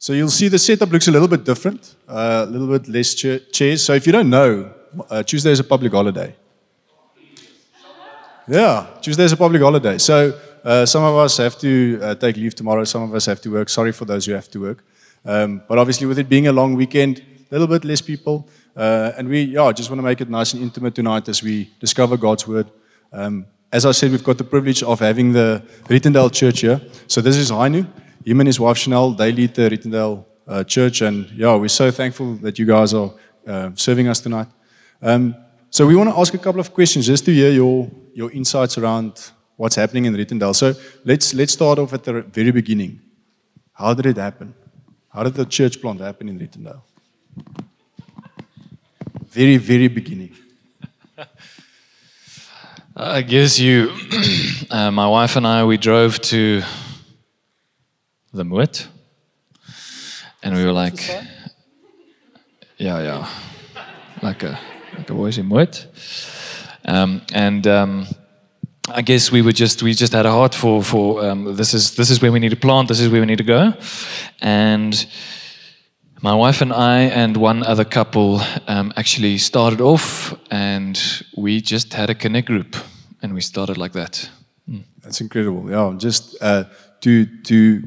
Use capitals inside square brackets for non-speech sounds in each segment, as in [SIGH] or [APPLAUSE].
So you'll see the setup looks a little bit different, uh, a little bit less cha- chairs. So if you don't know, uh, Tuesday is a public holiday. Yeah, Tuesday is a public holiday. So uh, some of us have to uh, take leave tomorrow. Some of us have to work. Sorry for those who have to work. Um, but obviously, with it being a long weekend, a little bit less people. Uh, and we, yeah, just want to make it nice and intimate tonight as we discover God's word. Um, as I said, we've got the privilege of having the Rietondale Church here. So this is Heino. Him and his wife Chanel, they lead the Rietondale uh, Church. And yeah, we're so thankful that you guys are uh, serving us tonight. Um, so we want to ask a couple of questions just to hear your, your insights around what's happening in Rietondale. So let's, let's start off at the very beginning. How did it happen? How did the church plant happen in Rietondale? Very, very beginning. [LAUGHS] I guess you, [CLEARS THROAT] uh, my wife and I, we drove to the Moot, and we were like, yeah, yeah, like a like a voice in Moot, um, and. Um, I guess we were just we just had a heart for for um, this is this is where we need to plant this is where we need to go, and my wife and I and one other couple um, actually started off, and we just had a connect group, and we started like that. Mm. That's incredible. Yeah, just uh, to to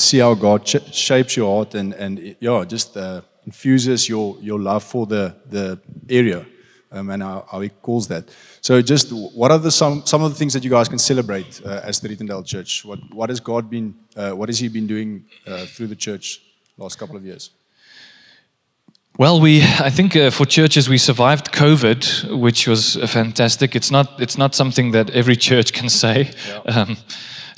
see how God shapes your heart and and yeah, just uh, infuses your your love for the the area um, and how, how, he calls that. So, just what are the some some of the things that you guys can celebrate uh, as the Rietondale Church? What what has God been? Uh, what has He been doing uh, through the church last couple of years? Well, we I think uh, for churches we survived COVID, which was fantastic. It's not it's not something that every [LAUGHS] church can say. Yeah. Um,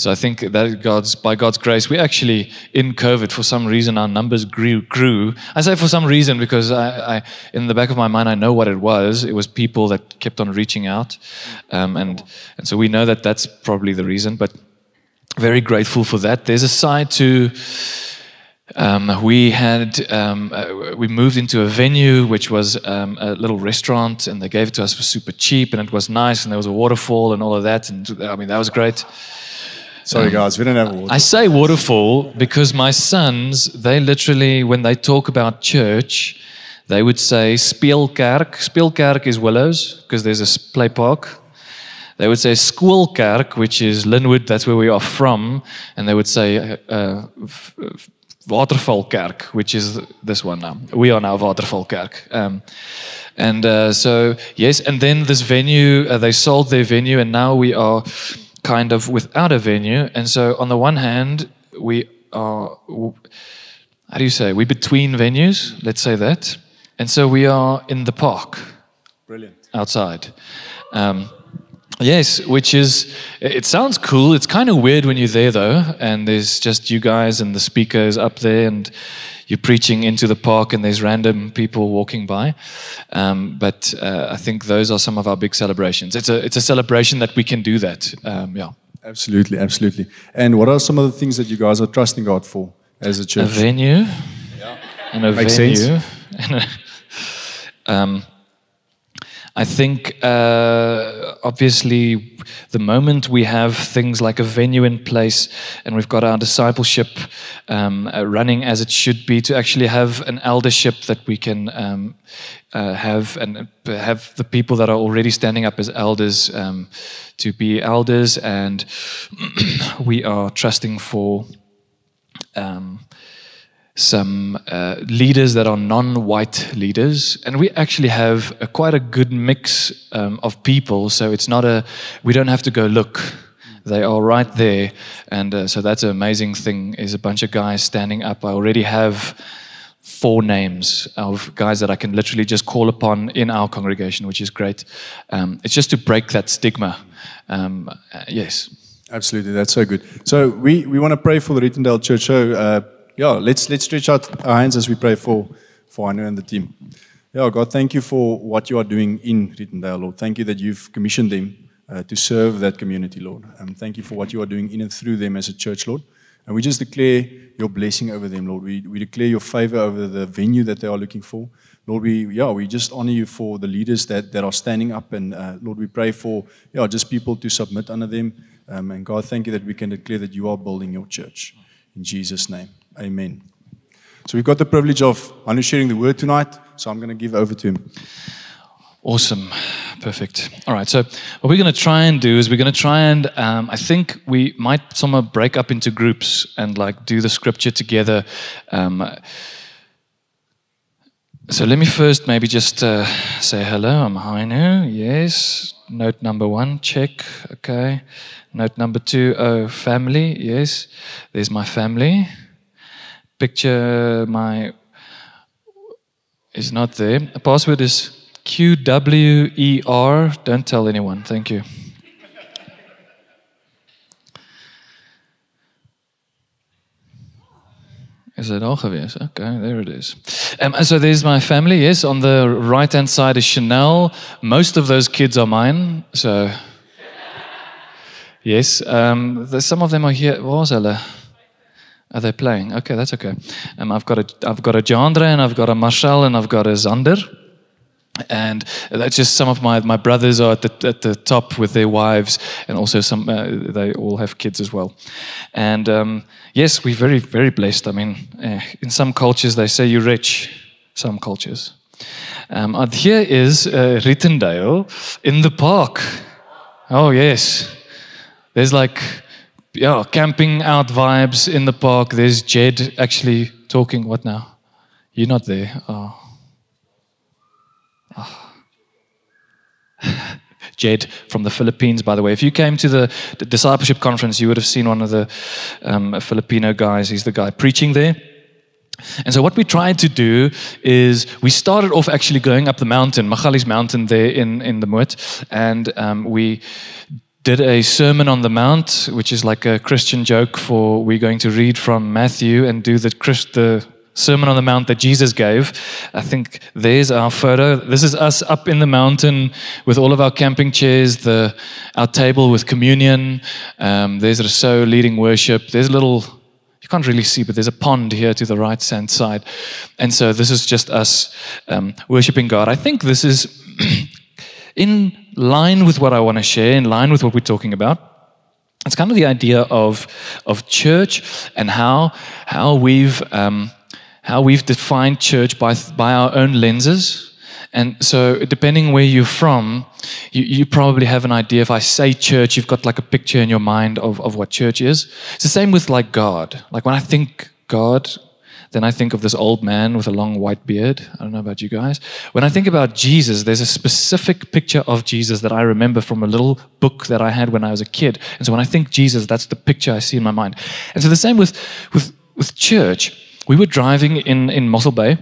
so I think that God's by God's grace, we actually in COVID for some reason our numbers grew. Grew. I say for some reason because I, I in the back of my mind I know what it was. It was people that kept on reaching out, um, and and so we know that that's probably the reason. But very grateful for that. There's a side to. Um, we had um, uh, we moved into a venue which was um, a little restaurant, and they gave it to us for super cheap, and it was nice, and there was a waterfall and all of that, and I mean that was great. Sorry, um, guys, we don't have a waterfall. I say waterfall because my sons, they literally, when they talk about church, they would say speelkerk. Speelkerk is Willows because there's a play park. They would say schoolkerk, which is Lynnwood, that's where we are from. And they would say uh, uh, Watervalkerk, which is this one now. We are now Watervalkerk. Um, and uh, so, yes, and then this venue, uh, they sold their venue, and now we are kind of without a venue. And so, on the one hand, we are, how do you say, we're between venues, let's say that. And so, we are in the park. Brilliant. Outside. Um, yes, which is, it sounds cool. It's kind of weird when you're there, though, and there's just you guys and the speakers up there, and you're preaching into the park and there's random people walking by. Um, but uh, I think those are some of our big celebrations. It's a, it's a celebration that we can do that. Um, yeah. Absolutely, absolutely. And what are some of the things that you guys are trusting God for as a church? A venue. Yeah. And a Makes venue. [LAUGHS] Sense. um, I think uh, obviously the moment we have things like a venue in place and we've got our discipleship um, uh, running as it should be, to actually have an eldership that we can um, uh, have and have the people that are already standing up as elders um, to be elders, and [CLEARS THROAT] we are trusting for. Um, some uh, leaders that are non-white leaders, and we actually have a, quite a good mix um, of people. So it's not a we don't have to go look; they are right there, and uh, so that's an amazing thing. Is a bunch of guys standing up. I already have four names of guys that I can literally just call upon in our congregation, which is great. Um, it's just to break that stigma. Um, uh, yes. Absolutely, that's so good. So we, we want to pray for the Rietondale Church. So uh, yeah, let's let's stretch out our hands as we pray for for Anu and the team. Yeah, God, thank you for what you are doing in Rietondale, Lord. Thank you that you've commissioned them uh, to serve that community, Lord. And thank you for what you are doing in and through them as a church, Lord. And we just declare your blessing over them, Lord. We, we declare your favor over the venue that they are looking for. Lord, we, yeah, we just honor you for the leaders that, that are standing up. And uh, Lord, we pray for, yeah, just people to submit under them. Um, and God, thank you that we can declare that you are building your church. In Jesus' name. Amen. So we've got the privilege of Manu sharing the word tonight. So I'm going to give over to him. Awesome. Perfect. All right. So, what we're going to try and do is we're going to try and, um, I think we might somehow break up into groups and like do the scripture together. Um, so, let me first maybe just uh, say hello. I'm Heino. Yes. Note number one, check. Okay. Note number two, oh, family. Yes. There's my family. Picture my is not there. The password is QWER. Don't tell anyone. Thank you. Is it all geweest? Okay, there it is. Um, so there's my family. Yes, on the right hand side is Chanel. Most of those kids are mine. So, yes, um, some of them are here. Waar hulle? Are they playing? Okay, that's okay. Um, I've got a I've got a Jandre and I've got a Marcel and I've got a Zander. And that's just some of my, my brothers are at the, at the top with their wives, and also some uh, they all have kids as well. And um, yes, we're very very blessed. I mean, uh, in some cultures they say you're rich. Some cultures. Um, here is uh, Rietondale in the park. Oh yes, there's like yeah camping out vibes in the park. There's Jed actually talking. What now? You're not there. Oh. Oh. [LAUGHS] Jed from the Philippines, by the way. If you came to the, discipleship conference, you would have seen one of the um, Filipino guys. He's the guy preaching there. And so, what we tried to do is we started off actually going up the mountain, Magalies Mountain, there in, in the Moot, and um, we did a sermon on the mount, which is like a Christian joke for we're going to read from Matthew and do the, Christ, the Sermon on the Mount that Jesus gave. I think there's our photo. This is us up in the mountain with all of our camping chairs, the, our table with communion. Um, there's Rousseau leading worship. There's a little, you can't really see, but there's a pond here to the right hand side. And so this is just us um, worshiping God. I think this is [CLEARS THROAT] in line with what I want to share, in line with what we're talking about. It's kind of the idea of, of church and how, how we've. Um, how we've defined church by, by our own lenses. And so, depending where you're from, you, you, probably have an idea. If I say church, you've got like a picture in your mind of, of what church is. It's the same with like God. Like when I think God, then I think of this old man with a long white beard. I don't know about you guys. When I think about Jesus, there's a specific picture of Jesus that I remember from a little book that I had when I was a kid. And so when I think Jesus, that's the picture I see in my mind. And so the same with, with, with church we were driving in, in Mossel Bay.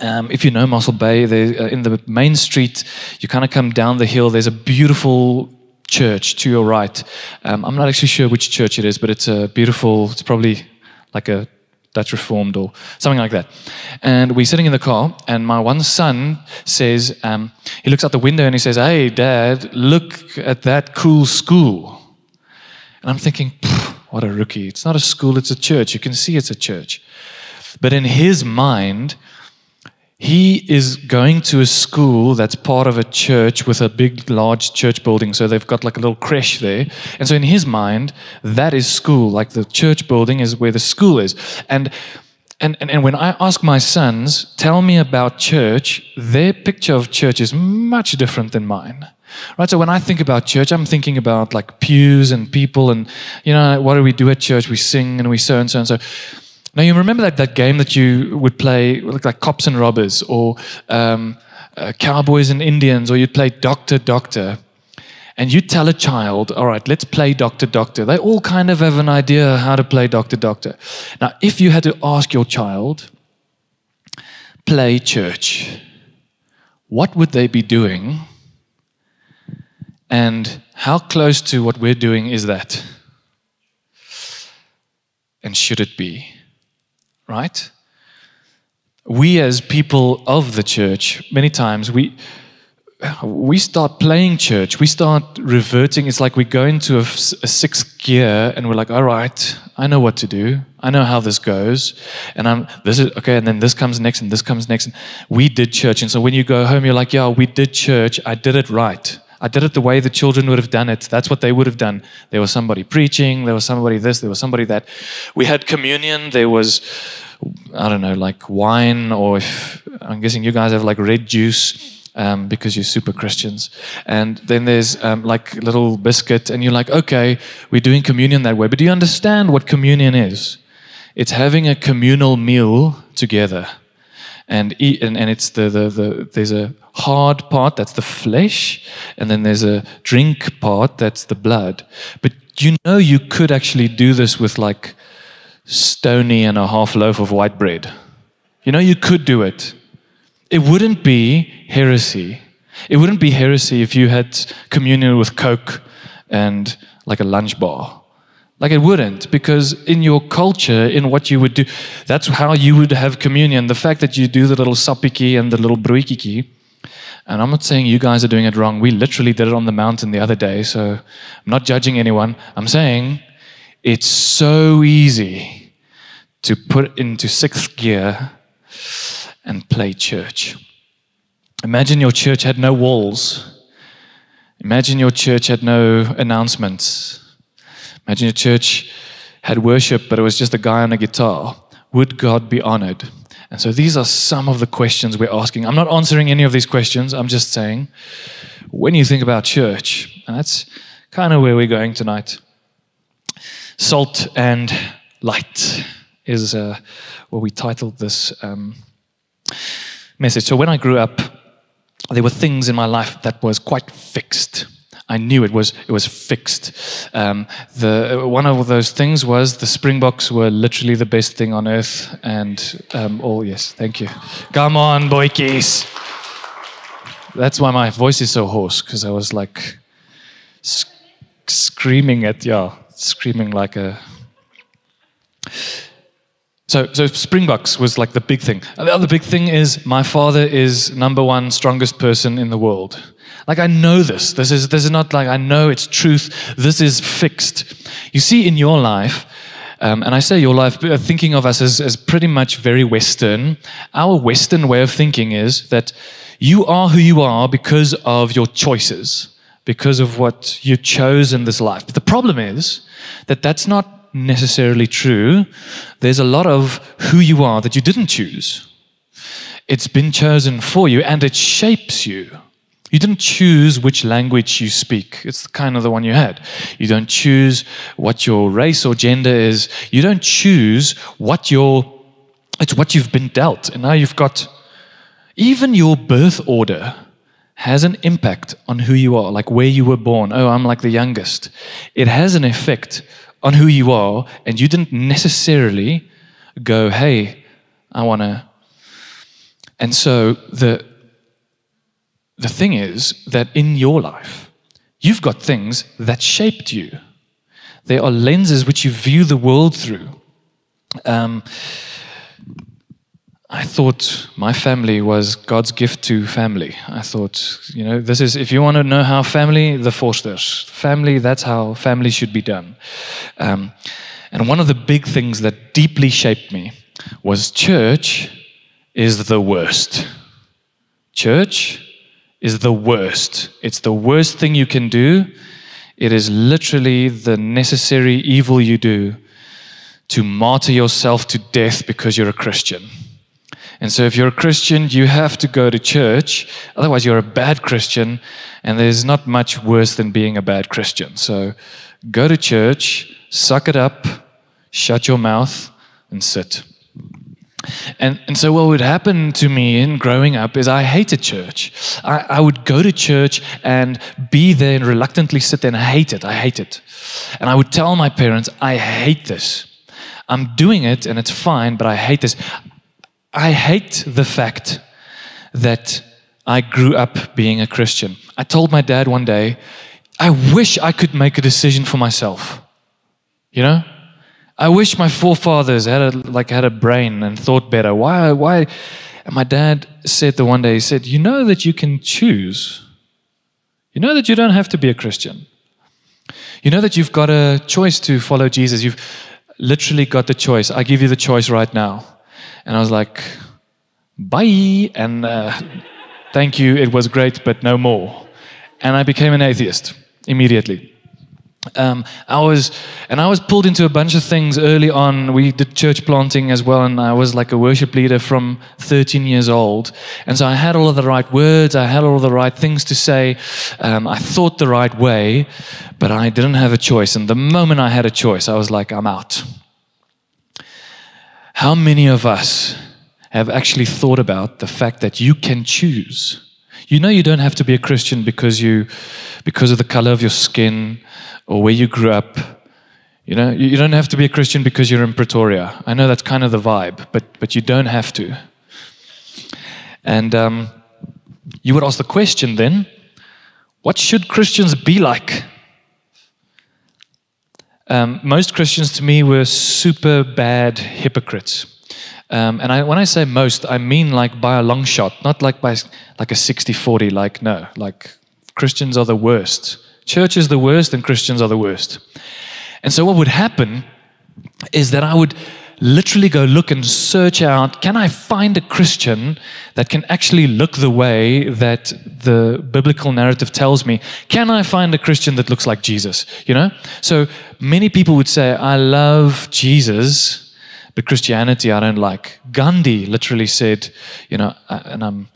Um, if you know Mossel Bay, uh, in the main street, you kind of come down the hill. There's a beautiful church to your right. Um, I'm not actually sure which church it is, but it's a beautiful. It's probably like a Dutch Reformed or something like that. And we're sitting in the car, and my one son says, um, he looks out the window and he says, "Hey, Dad, look at that cool school." And I'm thinking, what a rookie. It's not a school, it's a church. You can see it's a church. But in his mind, he is going to a school that's part of a church with a big, large church building. So they've got like a little creche there. And so in his mind, that is school. Like the church building is where the school is. And and, and, and when I ask my sons, tell me about church, their picture of church is much different than mine. Right? So when I think about church, I'm thinking about like pews and people and, you know, what do we do at church? We sing and we so and so and so. Now, you remember that, that game that you would play, like, like cops and robbers, or um, uh, cowboys and Indians, or you'd play doctor, doctor, and you tell a child, all right, let's play doctor, doctor. They all kind of have an idea how to play doctor, doctor. Now, if you had to ask your child, play church, what would they be doing? And how close to what we're doing is that? And should it be? Right? We, as people of the church, many times we we start playing church. We start reverting. It's like we go into a, a, sixth gear, and we're like, "All right, I know what to do. I know how this goes." And I'm this is okay, and then this comes next, and this comes next. And we did church, and so when you go home, you're like, "Yeah, we did church. I did it right. I did it the way the children would have done it. That's what they would have done. There was somebody preaching. There was somebody this. There was somebody that. We had communion. There was I don't know, like wine, or if I'm guessing you guys have like red juice. Um, because you're super Christians. And then there's um, like little biscuit, and you're like, okay, we're doing communion that way. But do you understand what communion is? It's having a communal meal together. And, and, and it's the, the, the, there's a hard part, that's the flesh, and then there's a drink part, that's the blood. But you know you could actually do this with like Stoney and a half loaf of white bread. You know you could do it. It wouldn't be heresy. It wouldn't be heresy if you had communion with Coke and like a lunch bar. Like it wouldn't, because in your culture, in what you would do, that's how you would have communion. The fact that you do the little sapiki and the little bruikiki, and I'm not saying you guys are doing it wrong. We literally did it on the mountain the other day, so I'm not judging anyone. I'm saying it's so easy to put into sixth gear and play church. Imagine your church had no walls. Imagine your church had no announcements. Imagine a church had worship, but it was just a guy on a guitar. Would God be honored? And so these are some of the questions we're asking. I'm not answering any of these questions. I'm just saying, when you think about church, and that's kind of where we're going tonight. Salt and light is uh, what we titled this um, message. So when I grew up, there were things in my life that was quite fixed. I knew it was it was fixed. Um, the one of those things was the Springboks were literally the best thing on earth, and um, oh yes, thank you. Come on, boykies. That's why my voice is so hoarse because I was like sc- screaming at yeah, screaming like a. So, so Springboks was like the big thing. And the other big thing is my father is number one strongest person in the world. Like, I know this. This is, this is not like I know it's truth. This is fixed. You see, in your life, um, and I say your life, thinking of us as, as pretty much very Western, our Western way of thinking is that you are who you are because of your choices, because of what you chose in this life. But the problem is that that's not necessarily true. There's a lot of who you are that you didn't choose. It's been chosen for you and it shapes you. You didn't choose which language you speak. It's kind of the one you had. You don't choose what your race or gender is. You don't choose what your, it's what you've been dealt. And now you've got, even your birth order has an impact on who you are, like where you were born. Oh, I'm like the youngest. It has an effect on who you are, and you didn't necessarily go, hey, I want to. And so the, the thing is that in your life, you've got things that shaped you. There are lenses which you view the world through. Um, I thought my family was God's gift to family. I thought, you know, this is, if you want to know how family, the Forsters. Family, that's how family should be done. Um, and one of the big things that deeply shaped me was church is the worst. Church is the worst. It's the worst thing you can do. It is literally the necessary evil you do to martyr yourself to death because you're a Christian. And so, if you're a Christian, you have to go to church. Otherwise, you're a bad Christian. And there's not much worse than being a bad Christian. So, go to church, suck it up, shut your mouth, and sit. And, and so, what would happen to me in growing up is I hated church. I, I would go to church and be there and reluctantly sit there and hate it. I hate it. And I would tell my parents, I hate this. I'm doing it and it's fine, but I hate this. I hate the fact that I grew up being a Christian. I told my dad one day, I wish I could make a decision for myself. You know? I wish my forefathers had a, like had a brain and thought better. Why? Why? And my dad said the one day, he said, "You know that you can choose. You know that you don't have to be a Christian. You know that you've got a choice to follow Jesus. You've literally got the choice. I give you the choice right now." And I was like, "Bye," and uh, thank you. It was great, but no more. And I became an atheist immediately. Um, I was, and I was pulled into a bunch of things early on. We did church planting as well, and I was like a worship leader from 13 years old. And so I had all of the right words, I had all of the right things to say. Um, I thought the right way, but I didn't have a choice. And the moment I had a choice, I was like, I'm out. How many of us have actually thought about the fact that you can choose? You know, you don't have to be a Christian because you, because of the color of your skin or where you grew up. You know, you don't have to be a Christian because you're in Pretoria. I know that's kind of the vibe, but, but you don't have to. And um, you would ask the question then what should Christians be like? Um, most Christians to me were super bad hypocrites. Um, and I, when I say most, I mean like by a long shot, not like by like a 60 40, like no, like Christians are the worst. Church is the worst and Christians are the worst. And so what would happen is that I would literally go look and search out can I find a Christian that can actually look the way that the biblical narrative tells me? Can I find a Christian that looks like Jesus? You know? So many people would say, I love Jesus, but Christianity I don't like. Gandhi literally said, you know, and I'm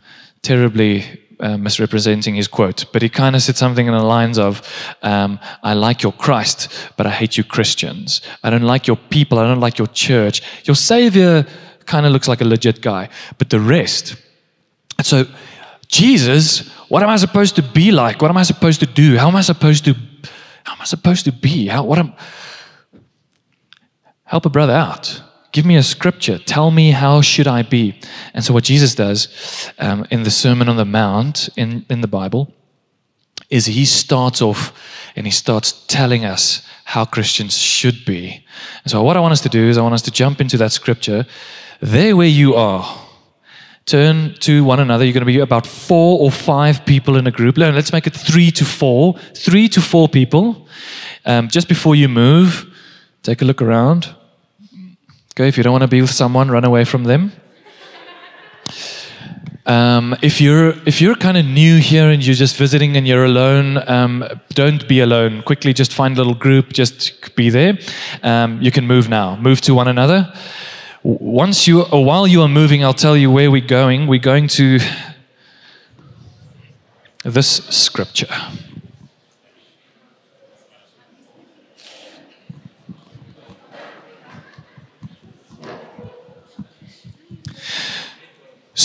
terribly uh, misrepresenting his quote, but he kind of said something in the lines of, um, I like your Christ, but I hate you Christians. I don't like your people. I don't like your church. Your Savior kind of looks like a legit guy, but the rest. And So, Jesus, what am I supposed to be like? What am I supposed to do? How am I supposed to, how am I supposed to be? How, what am, help a brother out. Give me a scripture. Tell me how should I be. And so what Jesus does um, in the Sermon on the Mount in, in the Bible is he starts off and he starts telling us how Christians should be. And so what I want us to do is I want us to jump into that scripture. There where you are, turn to one another. You're going to be about four or five people in a group. Let's make it three to four. Three to four people. Um, just before you move, take a look around. Okay, if you don't want to be with someone, run away from them. Um, if you're if you're kind of new here and you're just visiting and you're alone, um, don't be alone. Quickly, just find a little group. Just be there. Um, you can move now. Move to one another. Once you or while you are moving, I'll tell you where we're going. We're going to this scripture.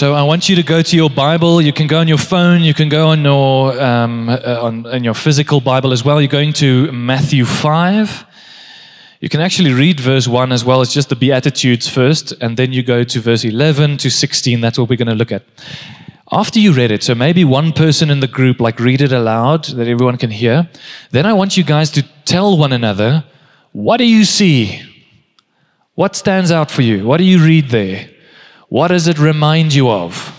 So I want you to go to your Bible. You can go on your phone. You can go on your um, uh, on, on your physical Bible as well. You're going to Matthew five. You can actually read verse 1 as well. It's just the Beatitudes first, and then you go to verse 11 to 16. That's what we're going to look at. After you read it, so maybe one person in the group, like read it aloud that everyone can hear. Then I want you guys to tell one another, what do you see? What stands out for you? What do you read there? What does it remind you of?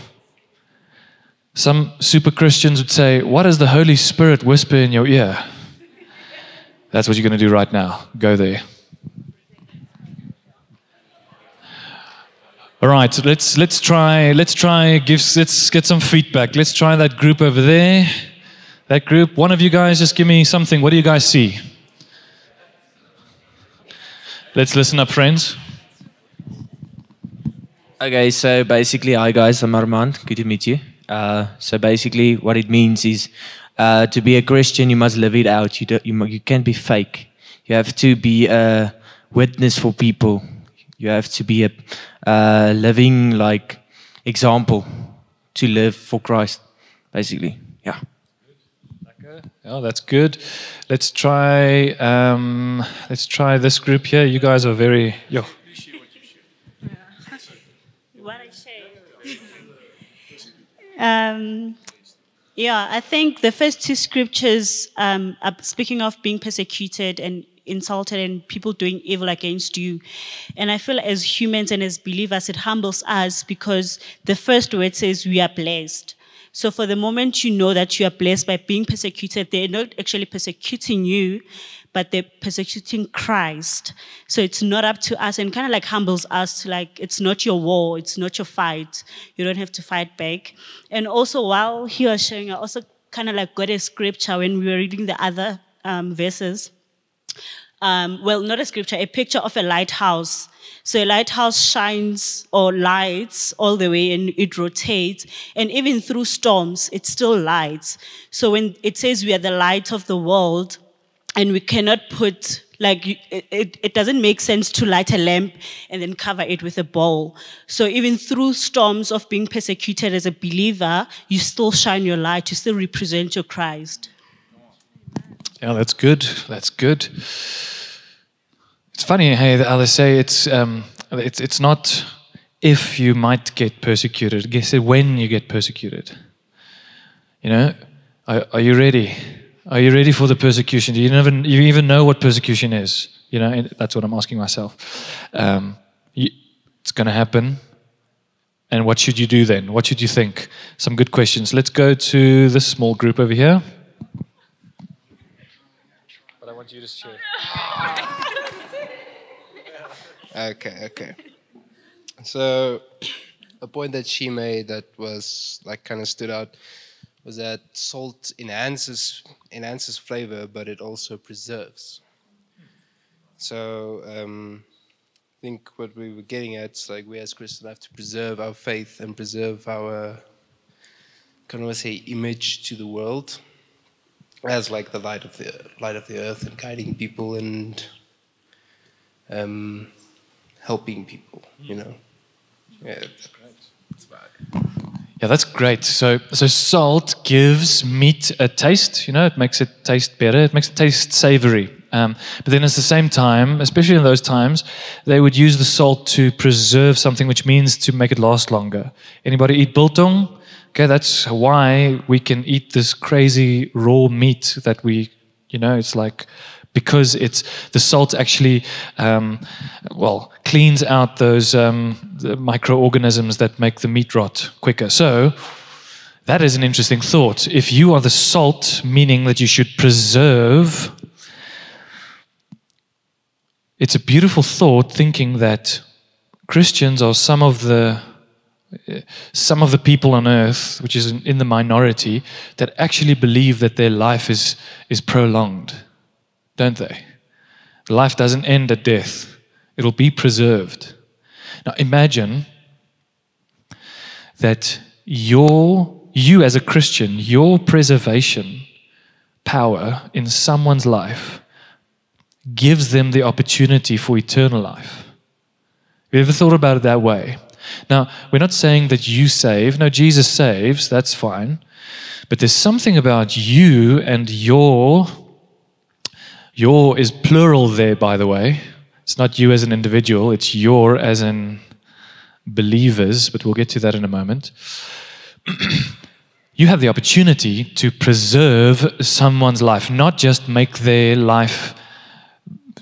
Some super Christians would say, What does the Holy Spirit whisper in your ear? That's what you're going to do right now. Go there. All right, let's let's try let's try give let's get some feedback. Let's try that group over there. That group. One of you guys just give me something. What do you guys see? Let's listen up, friends. Okay, so basically, hi guys, I'm Armand. Good to meet you. Uh, so basically, what it means is uh, to be a Christian, you must live it out. You, don't, you, you can't be fake. You have to be a witness for people. You have to be a uh, living like example to live for Christ, basically. Yeah. Oh, that's good. Let's try. Um, let's try this group here. You guys are very. Yo. Um, yeah, I think the first two scriptures um, are speaking of being persecuted and insulted and people doing evil against you. And I feel as humans and as believers, it humbles us because the first word says we are blessed. So for the moment you know that you are blessed by being persecuted, they're not actually persecuting you, but they're persecuting Christ. So it's not up to us and kind of like humbles us to like, it's not your war, it's not your fight. You don't have to fight back. And also while he was sharing, I also kind of like got a scripture when we were reading the other um, verses. um, well, not a scripture, a picture of a lighthouse. So a lighthouse shines or lights all the way and it rotates. And even through storms, it still lights. So when it says we are the light of the world and we cannot put like it, it, doesn't make sense to light a lamp and then cover it with a bowl. So even through storms of being persecuted as a believer, you still shine your light, you still represent your Christ. Yeah, that's good. That's good. It's funny hey, they say it's um, it's it's not if you might get persecuted. Guess it when you get persecuted. You know, are, are you ready? Are you ready for the persecution? Do you never you even know what persecution is? You know, that's what I'm asking myself. Um, you, it's going to happen. And what should you do then? What should you think? Some good questions. Let's go to this small group over here. But I want you to share. [LAUGHS] okay, okay. So, a point that she made that was like kind of stood out was that salt enhances enhances flavor, but it also preserves. So um, I think what we were getting at is like we as Christians have to preserve our faith and preserve our kind of say image to the world as like the light of the light of the earth and guiding people and um, helping people. You know, yeah, that's, that's about it. Yeah, that's great. So, so salt gives meat a taste. You know, it makes it taste better. It makes it taste savory. Um, but then, at the same time, especially in those times, they would use the salt to preserve something, which means to make it last longer. Anybody eat biltong? Okay, that's why we can eat this crazy raw meat that we, you know, it's like because it's the salt actually um, well cleans out those um, microorganisms that make the meat rot quicker. So that is an interesting thought. If you are the salt, meaning that you should preserve, it's a beautiful thought thinking that Christians are some of the some of the people on earth, which is in the minority, that actually believe that their life is, is prolonged don't they? Life doesn't end at death, it'll be preserved. Now imagine that your, you as a Christian, your preservation power in someone's life gives them the opportunity for eternal life. Have you ever thought about it that way? Now, we're not saying that you save. No, Jesus saves, that's fine. But there's something about you and your your is plural there, by the way. It's not you as an individual, it's your as in believers, but we'll get to that in a moment. [CLEARS THROAT] you have the opportunity to preserve someone's life, not just make their life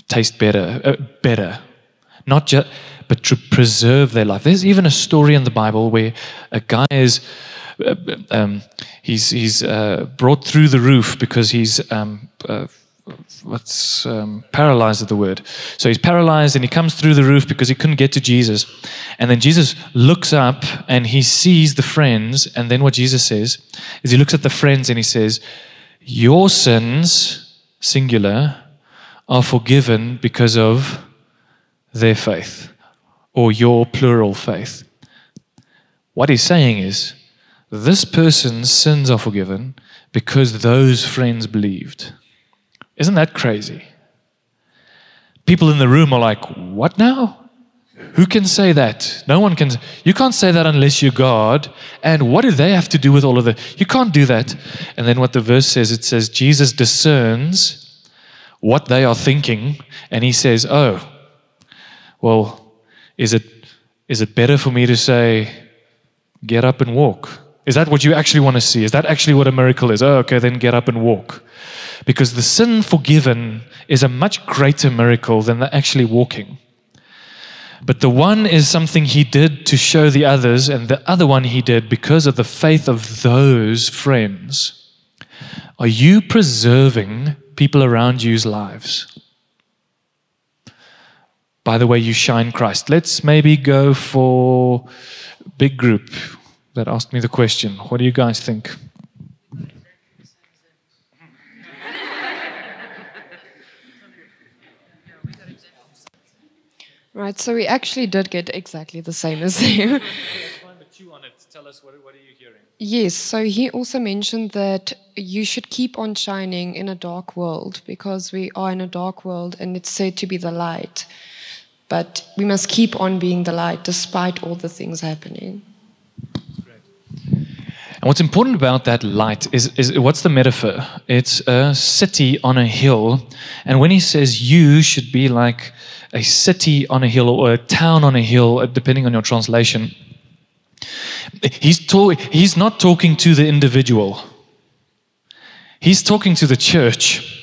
taste better, uh, better, not just, but to preserve their life. There's even a story in the Bible where a guy is. Uh, um, he's he's uh, brought through the roof because he's um, uh, what's um, paralyzed is the word. So he's paralyzed and he comes through the roof because he couldn't get to Jesus. And then Jesus looks up and he sees the friends. And then what Jesus says is he looks at the friends and he says, Your sins, singular, are forgiven because of their faith or your plural faith. What he's saying is, this person's sins are forgiven because those friends believed. Isn't that crazy? People in the room are like, What now? Who can say that? No one can. You can't say that unless you're God. And what do they have to do with all of that? You can't do that. And then what the verse says it says, Jesus discerns what they are thinking. And he says, Oh, well, is it, is it better for me to say, Get up and walk? Is that what you actually want to see? Is that actually what a miracle is? Oh, okay, then get up and walk. Because the sin forgiven is a much greater miracle than the actually walking. But the one is something he did to show the others, and the other one he did because of the faith of those friends. Are you preserving people around you's lives? By the way, you shine Christ. Let's maybe go for big group that asked me the question. What do you guys think? Right, so we actually did get exactly the same as [LAUGHS] you. Tell us what, what are you hearing? Yes, so he also mentioned that you should keep on shining in a dark world because we are in a dark world and it's said to be the light. But we must keep on being the light despite all the things happening. And what's important about that light is, is what's the metaphor? It's a city on a hill. And when he says you should be like a city on a hill or a town on a hill, uh, depending on your translation, he's, to- he's not talking to the individual, he's talking to the church.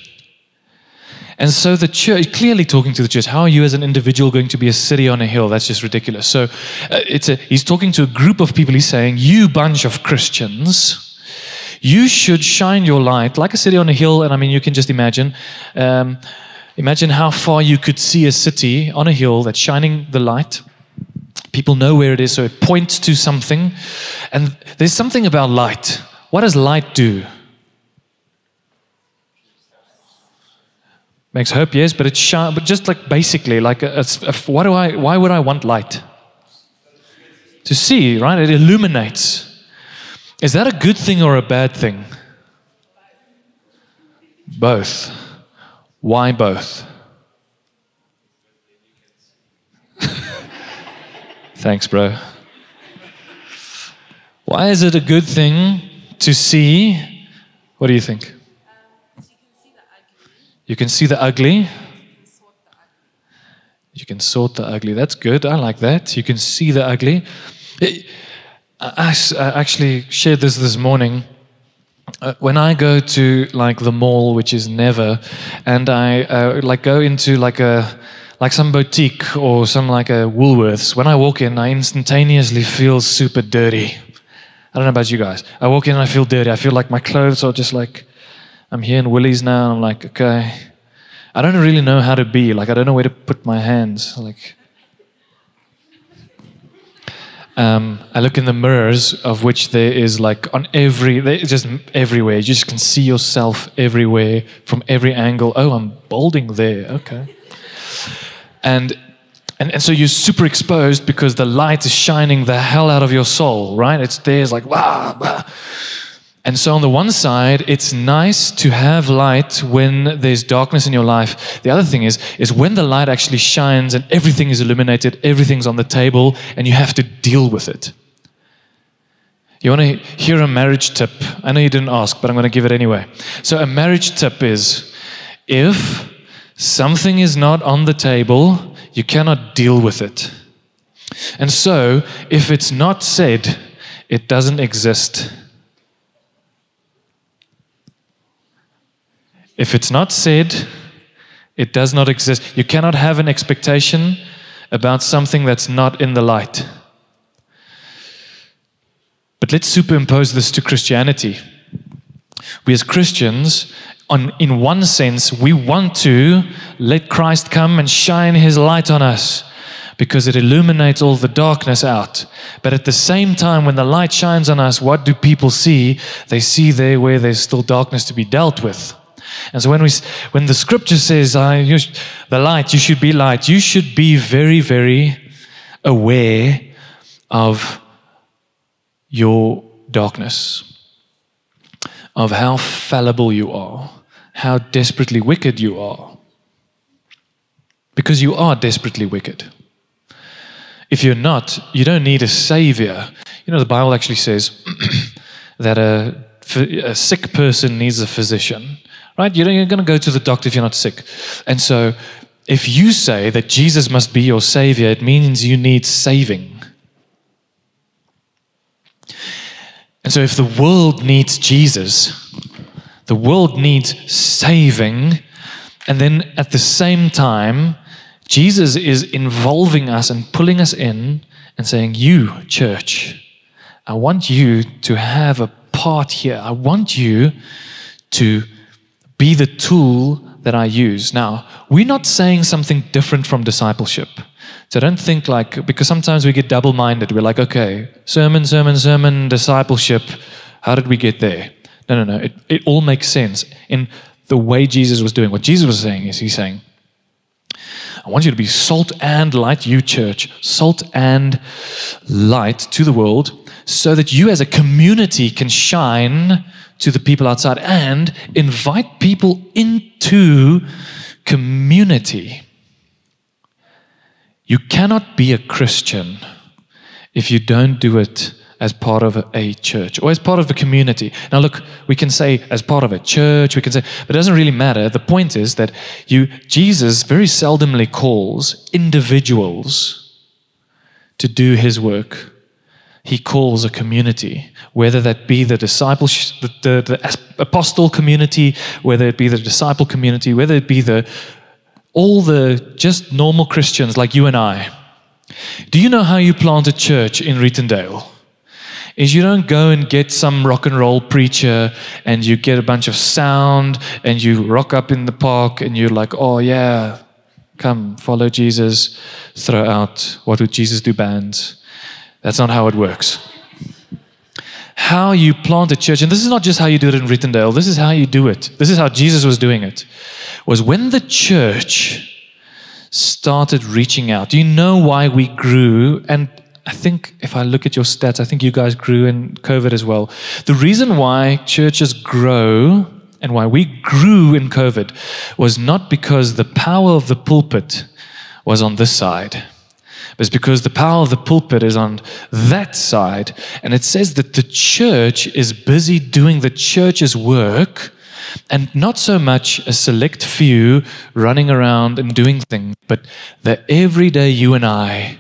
And so the church, clearly talking to the church, how are you as an individual going to be a city on a hill? That's just ridiculous. So uh, it's a, he's talking to a group of people. He's saying, you bunch of Christians, you should shine your light like a city on a hill. And I mean, you can just imagine, um, imagine how far you could see a city on a hill that's shining the light. People know where it is, so it points to something. And there's something about light. What does light do? Makes hope, yes, but it's sharp, but just like basically, like a, a, a, what do I, why would I want light? To see, right? It illuminates. Is that a good thing or a bad thing? Both. Why both? [LAUGHS] Thanks, bro. Why is it a good thing to see? What do you think? You can see the ugly. You can sort the ugly. That's good. I like that. You can see the ugly. I, actually shared this this morning. Uh, when I go to like the mall, which is never, and I uh, like go into like a like some boutique or some like a Woolworths. When I walk in, I instantaneously feel super dirty. I don't know about you guys. I walk in and I feel dirty. I feel like my clothes are just like I'm here in Woolies now, and I'm like, okay, I don't really know how to be. Like, I don't know where to put my hands. Like, um, I look in the mirrors, of which there is like on every, just everywhere. You just can see yourself everywhere from every angle. Oh, I'm balding there. Okay. And and, and so you're super exposed because the light is shining the hell out of your soul, right? It's there, it's like, wow. And so, on the one side, it's nice to have light when there's darkness in your life. The other thing is, is when the light actually shines and everything is illuminated, everything's on the table, and you have to deal with it. You want to hear a marriage tip? I know you didn't ask, but I'm going to give it anyway. So, a marriage tip is if something is not on the table, you cannot deal with it. And so, if it's not said, it doesn't exist. If it's not said, it does not exist. You cannot have an expectation about something that's not in the light. But let's superimpose this to Christianity. We as Christians, on, in one sense, we want to let Christ come and shine his light on us because it illuminates all the darkness out. But at the same time, when the light shines on us, what do people see? They see there where there's still darkness to be dealt with. And so when we, when the scripture says, uh, you, the light, you should be light, you should be very, very aware of your darkness, of how fallible you are, how desperately wicked you are. Because you are desperately wicked. If you're not, you don't need a savior. You know, the Bible actually says [CLEARS THROAT] that a, a sick person needs a physician right? You're going to go to the doctor if you're not sick. And so, if you say that Jesus must be your savior, it means you need saving. And so, if the world needs Jesus, the world needs saving, and then at the same time, Jesus is involving us and pulling us in and saying, You, church, I want you to have a part here. I want you to be the tool that I use. Now, we're not saying something different from discipleship. So don't think like, because sometimes we get double minded. We're like, okay, sermon, sermon, sermon, discipleship. How did we get there? No, no, no. It, it all makes sense in the way Jesus was doing. What Jesus was saying is, he's saying, I want you to be salt and light, you church, salt and light to the world, so that you as a community can shine to the people outside and invite people into community. You cannot be a Christian if you don't do it as part of a church or as part of a community. Now, look, we can say as part of a church, we can say, but it doesn't really matter. The point is that you, Jesus very seldomly calls individuals to do his work. He calls a community, whether that be the disciple, the, the, the apostle community, whether it be the disciple community, whether it be the all the just normal Christians like you and I. Do you know how you plant a church in Rietondale? is you don't go and get some rock and roll preacher and you get a bunch of sound and you rock up in the park and you're like, oh yeah, come follow Jesus, throw out what would Jesus do bands. That's not how it works. How you plant a church, and this is not just how you do it in Rietondale, this is how you do it. This is how Jesus was doing it. Was when the church started reaching out. Do you know why we grew? And I think if I look at your stats, I think you guys grew in COVID as well. The reason why churches grow and why we grew in COVID was not because the power of the pulpit was on this side. It's because the power of the pulpit is on that side. And it says that the church is busy doing the church's work and not so much a select few running around and doing things, but the everyday you and I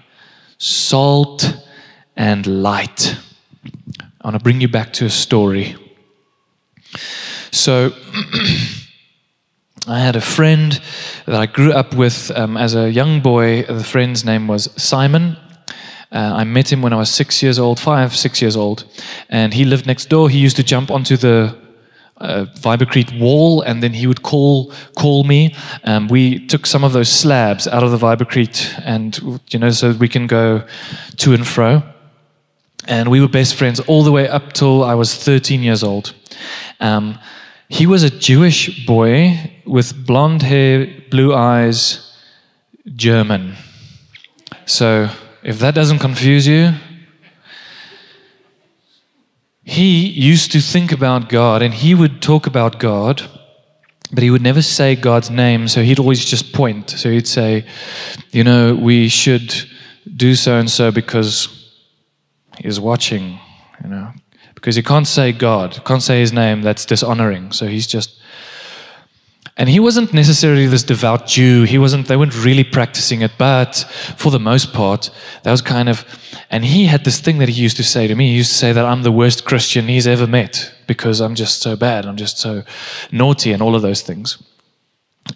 salt and light. I want to bring you back to a story. So, [CLEARS THROAT] I had a friend that I grew up with um, as a young boy. The friend's name was Simon. Uh, I met him when I was six years old, five, six years old, and he lived next door. He used to jump onto the uh, Vibacrete wall, and then he would call call me. Um, we took some of those slabs out of the Vibacrete, and you know, so we can go to and fro. And we were best friends all the way up till I was 13 years old. Um, he was a Jewish boy with blonde hair, blue eyes, German. So if that doesn't confuse you, he used to think about God and he would talk about God, but he would never say God's name. So he'd always just point. So he'd say, you know, we should do so and so because he's watching, you know, because he can't say God, can't say his name, that's dishonoring. So he's just and he wasn't necessarily this devout Jew. He wasn't, they weren't really practicing it, but for the most part, that was kind of, and he had this thing that he used to say to me. He used to say that I'm the worst Christian he's ever met because I'm just so bad. I'm just so naughty and all of those things.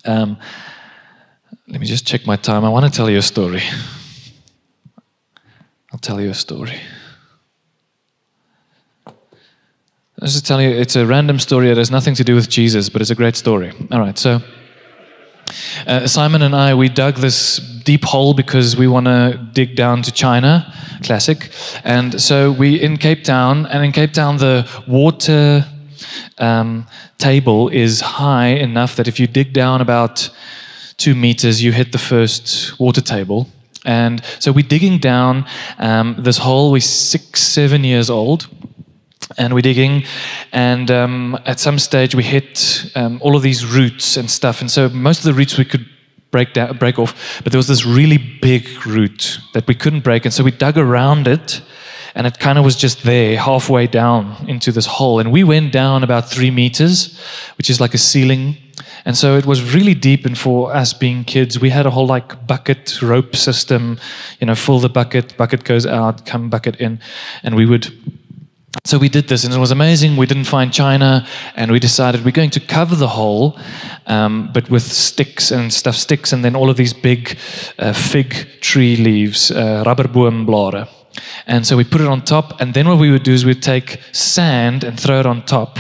Um, let me just check my time. I want to tell you a story. I'll tell you a story. I'll just tell you, it's a random story. It has nothing to do with Jesus, but it's a great story. All right, so uh, Simon and I, we dug this deep hole because we want to dig down to China, classic. And so we in Cape Town, and in Cape Town, the water um, table is high enough that if you dig down about two meters, you hit the first water table. And so we're digging down um, this hole. We're six, seven years old and we're digging. And um, at some stage we hit um, all of these roots and stuff. And so most of the roots we could break down break off but there was this really big root that we couldn't break. And so we dug around it and it kind of was just there halfway down into this hole. And we went down about three meters which is like a ceiling. And so it was really deep. And for us being kids we had a whole like bucket rope system you know fill the bucket bucket goes out come bucket in. And we would so we did this, and it was amazing. We didn't find China, and we decided we're going to cover the hole, um, but with sticks and stuff, sticks, and then all of these big uh, fig tree leaves, uh, rubberboomblare. And so we put it on top, and then what we would do is we'd take sand and throw it on top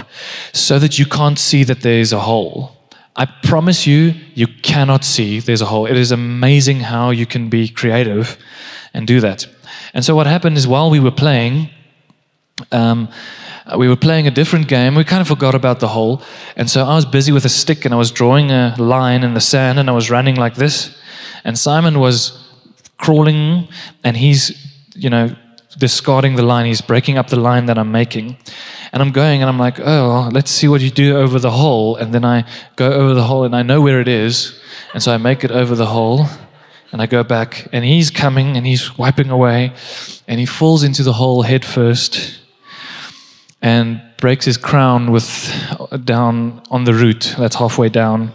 so that you can't see that there's a hole. I promise you, you cannot see there's a hole. It is amazing how you can be creative and do that. And so what happened is while we were playing, um, we were playing a different game. We kind of forgot about the hole. And so I was busy with a stick and I was drawing a line in the sand and I was running like this. And Simon was crawling and he's, you know, discarding the line. He's breaking up the line that I'm making. And I'm going and I'm like, oh, let's see what you do over the hole. And then I go over the hole and I know where it is. And so I make it over the hole and I go back and he's coming and he's wiping away and he falls into the hole head first and breaks his crown with down on the root that's halfway down.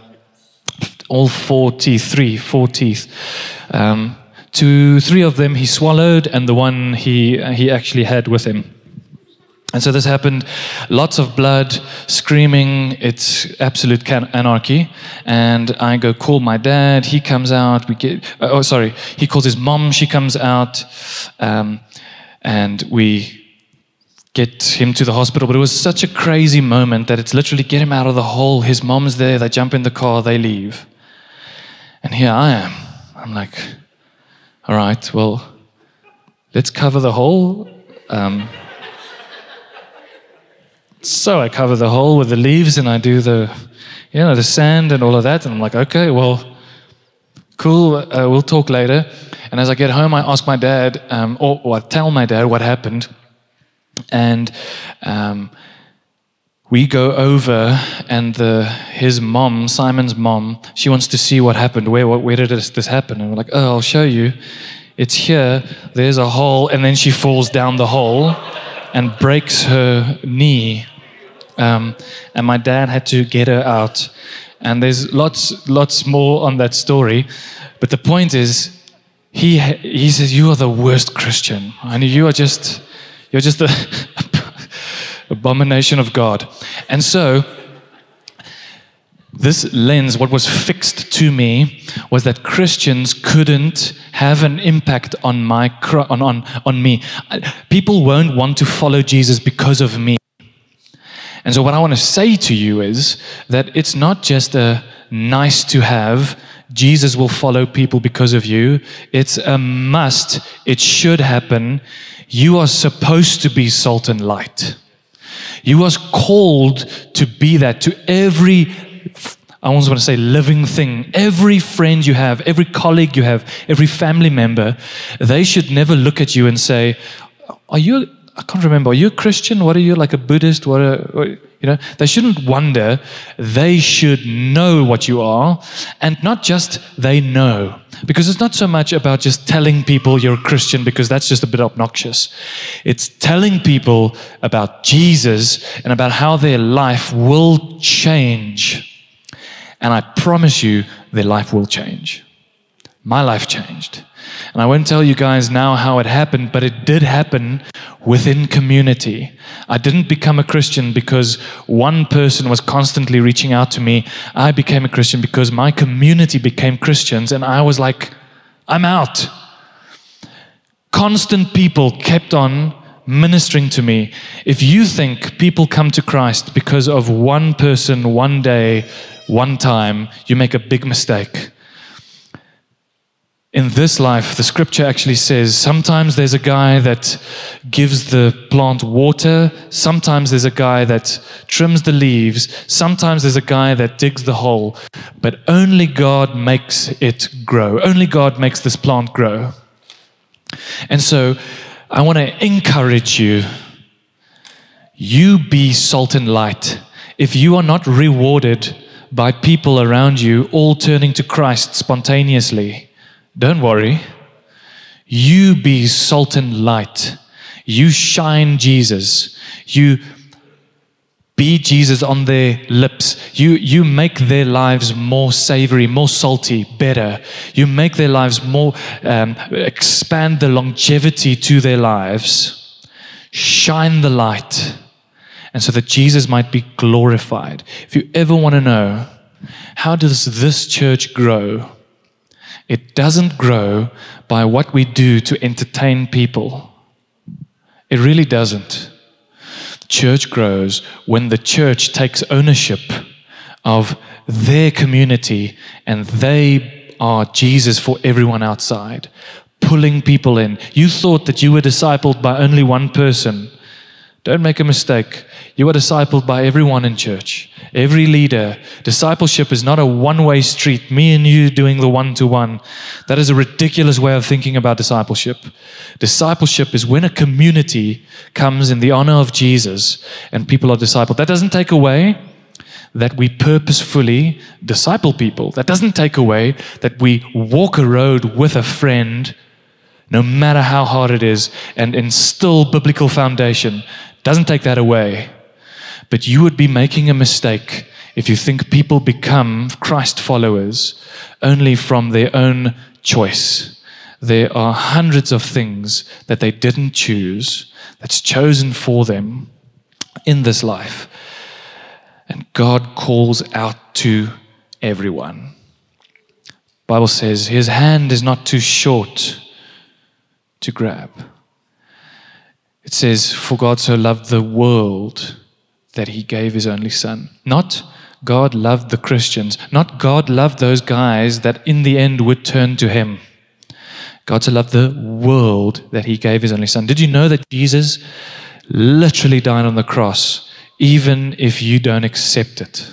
All four teeth three four teeth. Um, two three of them he swallowed and the one he he actually had with him. And so this happened, lots of blood, screaming, it's absolute anarchy. And I go call my dad, he comes out, we get, oh, sorry, he calls his mom, she comes out, um, and we get him to the hospital. But it was such a crazy moment that it's literally get him out of the hole. His mom's there, they jump in the car, they leave. And here I am. I'm like, all right, well, let's cover the hole. Um, so I cover the hole with the leaves and I do the, you know, the sand and all of that. And I'm like, okay, well, cool, uh, we'll talk later. And as I get home, I ask my dad, um, or, or, I tell my dad what happened. And um, we go over, and the, his mom, Simon's mom, she wants to see what happened. Where, where did this, this happen? And we're like, oh, I'll show you. It's here. There's a hole. And then she falls down the hole and breaks her knee. Um, and my dad had to get her out. And there's lots, lots more on that story. But the point is, he, he says, You are the worst Christian. And you are just, you're just the [LAUGHS] abomination of God. And so, this lens, what was fixed to me, was that Christians couldn't have an impact on my on, on, on me. People won't want to follow Jesus because of me. And so, what I want to say to you is that it's not just a nice to have. Jesus will follow people because of you. It's a must. It should happen. You are supposed to be salt and light. You are called to be that to every I almost want to say living thing. Every friend you have, every colleague you have, every family member, they should never look at you and say, Are you, I can't remember, are you a Christian? What are you, like a Buddhist? What, are, you know, they shouldn't wonder. They should know what you are. And not just they know. Because it's not so much about just telling people you're a Christian because that's just a bit obnoxious. It's telling people about Jesus and about how their life will change and I promise you, their life will change. My life changed. And I won't tell you guys now how it happened, but it did happen within community. I didn't become a Christian because one person was constantly reaching out to me. I became a Christian because my community became Christians, and I was like, I'm out. Constant people kept on ministering to me. If you think people come to Christ because of one person, one day, one time, you make a big mistake. In this life, the scripture actually says sometimes there's a guy that gives the plant water, sometimes there's a guy that trims the leaves, sometimes there's a guy that digs the hole, but only God makes it grow. Only God makes this plant grow. And so I want to encourage you you be salt and light. If you are not rewarded, by people around you all turning to Christ spontaneously, don't worry. You be salt and light. You shine Jesus. You be Jesus on their lips. You, you make their lives more savory, more salty, better. You make their lives more, um, expand the longevity to their lives. Shine the light and so that Jesus might be glorified. If you ever want to know how does this church grow, it doesn't grow by what we do to entertain people. It really doesn't. Church grows when the church takes ownership of their community and they are Jesus for everyone outside, pulling people in. You thought that you were discipled by only one person Don't make a mistake. You are discipled by everyone in church, every leader. Discipleship is not a one way street, me and you doing the one to one. That is a ridiculous way of thinking about discipleship. Discipleship is when a community comes in the honor of Jesus and people are discipled. That doesn't take away that we purposefully disciple people. That doesn't take away that we walk a road with a friend, no matter how hard it is, and instill biblical foundation. Doesn't take that away. But you would be making a mistake if you think people become Christ followers only from their own choice. There are hundreds of things that they didn't choose, that's chosen for them in this life. And God calls out to everyone. Bible says his hand is not too short to grab. It says, For God so loved the world that he gave his only son. Not God loved the Christians, not God loved those guys that in the end would turn to him. God so loved the world that he gave his only son. Did you know that Jesus literally died on the cross, even if you don't accept it?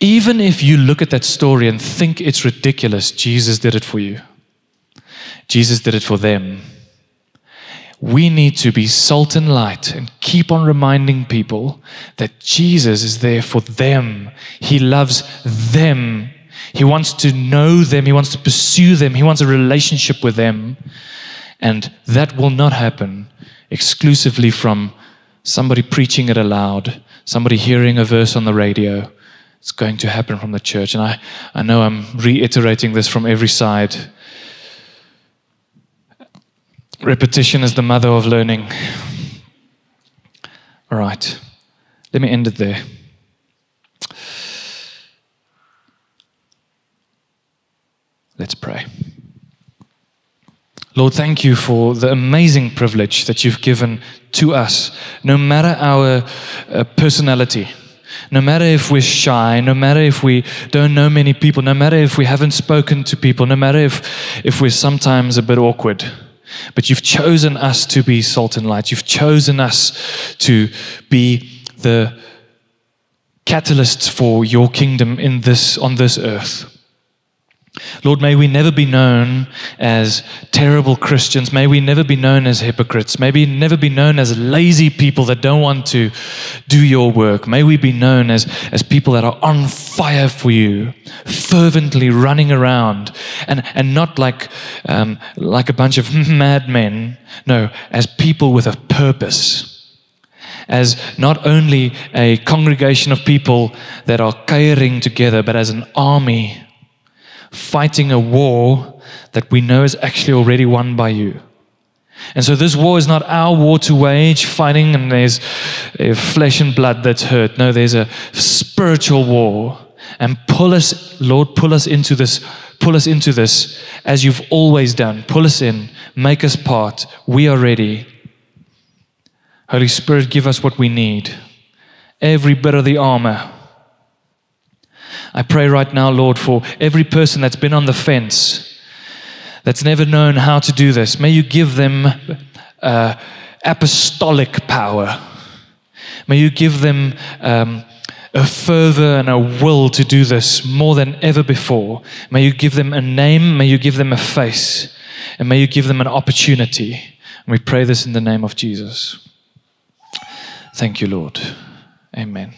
Even if you look at that story and think it's ridiculous, Jesus did it for you. Jesus did it for them we need to be salt and light and keep on reminding people that Jesus is there for them. He loves them. He wants to know them. He wants to pursue them. He wants a relationship with them. And that will not happen exclusively from somebody preaching it aloud, somebody hearing a verse on the radio. It's going to happen from the church. And I, I know I'm reiterating this from every side Repetition is the mother of learning. All right, let me end it there. Let's pray. Lord, thank you for the amazing privilege that you've given to us, no matter our uh, personality, no matter if we're shy, no matter if we don't know many people, no matter if we haven't spoken to people, no matter if, if we're sometimes a bit awkward. But you've chosen us to be salt and light. You've chosen us to be the catalysts for your kingdom in this, on this earth. Lord, may we never be known as terrible Christians. May we never be known as hypocrites. May we never be known as lazy people that don't want to do your work. May we be known as, as people that are on fire for you, fervently running around, and, and not like, um, like a bunch of [LAUGHS] madmen. No, as people with a purpose as not only a congregation of people that are caring together, but as an army fighting a war that we know is actually already won by you. And so this war is not our war to wage, fighting, and there's flesh and blood that's hurt. No, there's a spiritual war. And pull us, Lord, pull us into this, pull us into this as you've always done. Pull us in, make us part. We are ready. Holy Spirit, give us what we need. Every bit of the armor I pray right now, Lord, for every person that's been on the fence, that's never known how to do this. May you give them uh, apostolic power. May you give them um, a fervor and a will to do this more than ever before. May you give them a name. May you give them a face. And may you give them an opportunity. And we pray this in the name of Jesus. Thank you, Lord. Amen.